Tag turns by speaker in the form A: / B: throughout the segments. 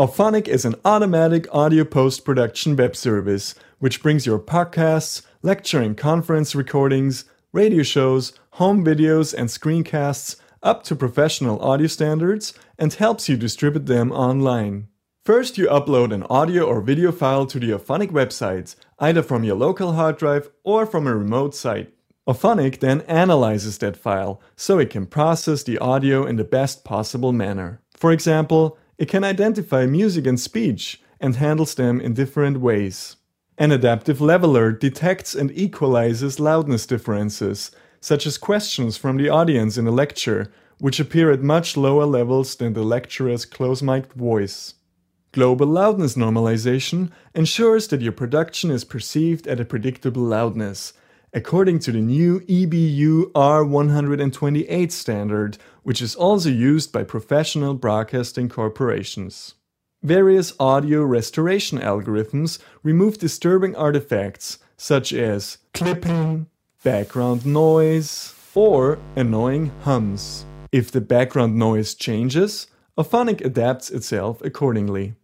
A: Auphonic is an automatic audio post production web service which brings your podcasts, lecture and conference recordings, radio shows, home videos, and screencasts up to professional audio standards and helps you distribute them online. First, you upload an audio or video file to the Auphonic website, either from your local hard drive or from a remote site. Auphonic then analyzes that file so it can process the audio in the best possible manner. For example, it can identify music and speech and handles them in different ways. An adaptive leveler detects and equalizes loudness differences, such as questions from the audience in a lecture, which appear at much lower levels than the lecturer's close mic'd voice. Global loudness normalization ensures that your production is perceived at a predictable loudness, according to the new EBU R128 standard, which is also used by professional broadcasting corporations. Various audio restoration algorithms remove disturbing artifacts such as clipping, background noise, or annoying hums. If the background noise changes, Auphonic adapts itself accordingly.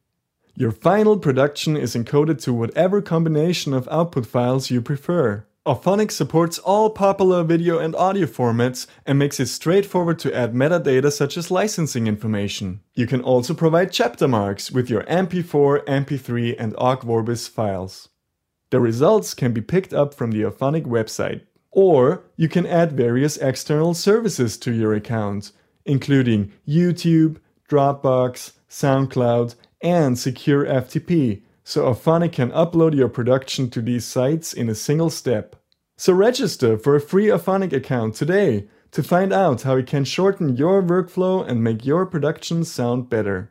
A: Your final production is encoded to whatever combination of output files you prefer. Auphonic supports all popular video and audio formats and makes it straightforward to add metadata such as licensing information. You can also provide chapter marks with your MP4, MP3 and OGG Vorbis files. The results can be picked up from the Auphonic website. Or you can add various external services to your account, including YouTube, Dropbox, SoundCloud, and Secure FTP, so Auphonic can upload your production to these sites in a single step. So register for a free Auphonic account today to find out how it can shorten your workflow and make your production sound better.